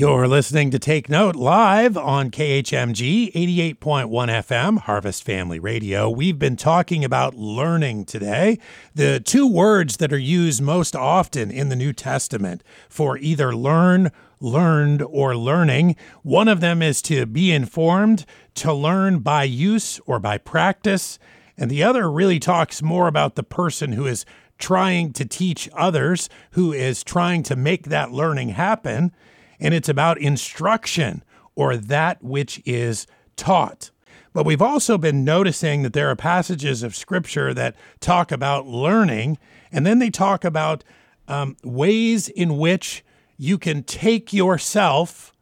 You're listening to Take Note live on KHMG 88.1 FM, Harvest Family Radio. We've been talking about learning today. The two words that are used most often in the New Testament for either learn, learned, or learning. One of them is to be informed, to learn by use or by practice. And the other really talks more about the person who is trying to teach others, who is trying to make that learning happen and it's about instruction or that which is taught. But we've also been noticing that there are passages of scripture that talk about learning, and then they talk about um, ways in which you can take yourself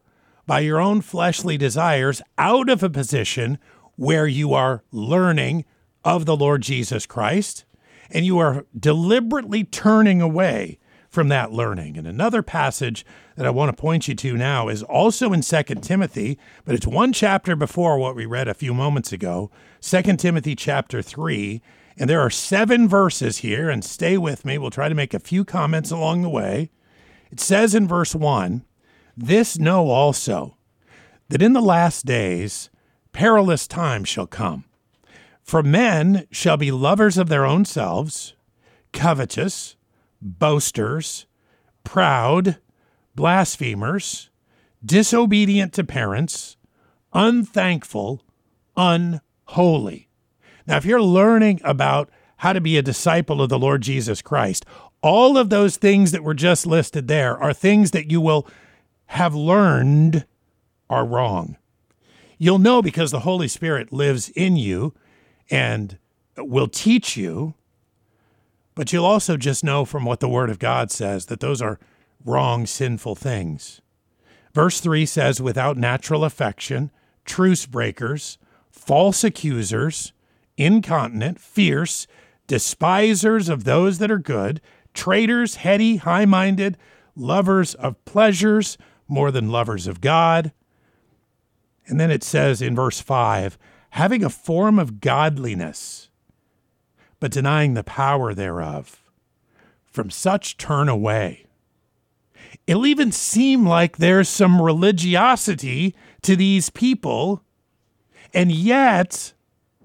by your own fleshly desires out of a position where you are learning of the Lord Jesus Christ and you are deliberately turning away from that learning. And another passage that I want to point you to now is also in 2 Timothy, but it's one chapter before what we read a few moments ago, 2 Timothy chapter 3. And there are seven verses here, and stay with me. We'll try to make a few comments along the way. It says in verse 1 This know also, that in the last days perilous times shall come. For men shall be lovers of their own selves, covetous boasters, proud, blasphemers, disobedient to parents, unthankful, unholy. Now, if you're learning about how to be a disciple of the Lord Jesus Christ, all of those things that were just listed there are things that you will have learned are wrong. You'll know because the Holy Spirit lives in you and will teach you but you'll also just know from what the Word of God says that those are wrong, sinful things. Verse 3 says, without natural affection, truce breakers, false accusers, incontinent, fierce, despisers of those that are good, traitors, heady, high minded, lovers of pleasures more than lovers of God. And then it says in verse 5 having a form of godliness but denying the power thereof. From such turn away. It'll even seem like there's some religiosity to these people, and yet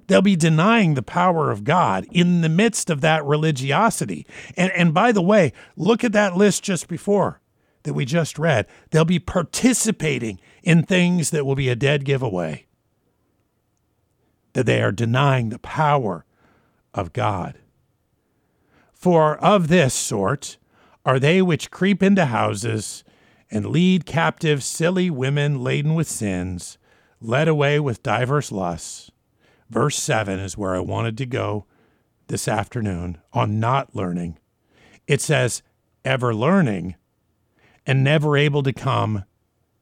they'll be denying the power of God in the midst of that religiosity. And, and by the way, look at that list just before that we just read. They'll be participating in things that will be a dead giveaway, that they are denying the power of God. For of this sort are they which creep into houses and lead captive silly women laden with sins, led away with diverse lusts. Verse 7 is where I wanted to go this afternoon on not learning. It says, ever learning and never able to come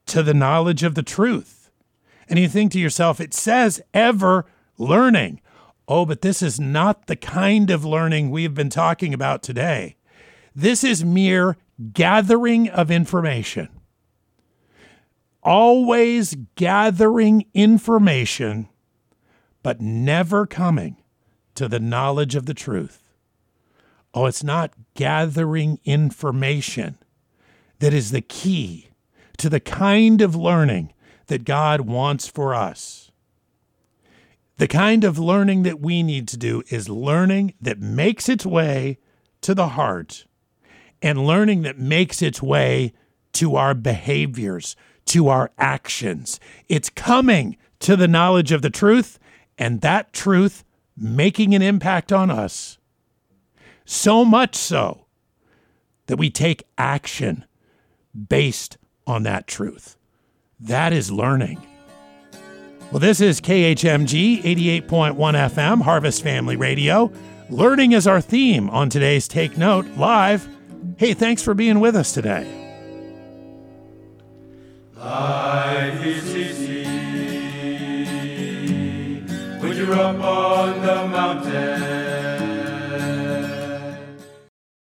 to the knowledge of the truth. And you think to yourself, it says ever learning. Oh, but this is not the kind of learning we've been talking about today. This is mere gathering of information. Always gathering information, but never coming to the knowledge of the truth. Oh, it's not gathering information that is the key to the kind of learning that God wants for us. The kind of learning that we need to do is learning that makes its way to the heart and learning that makes its way to our behaviors, to our actions. It's coming to the knowledge of the truth and that truth making an impact on us. So much so that we take action based on that truth. That is learning. Well, this is KHMG 88.1 FM, Harvest Family Radio. Learning is our theme on today's Take Note Live. Hey, thanks for being with us today. Life is easy when you're up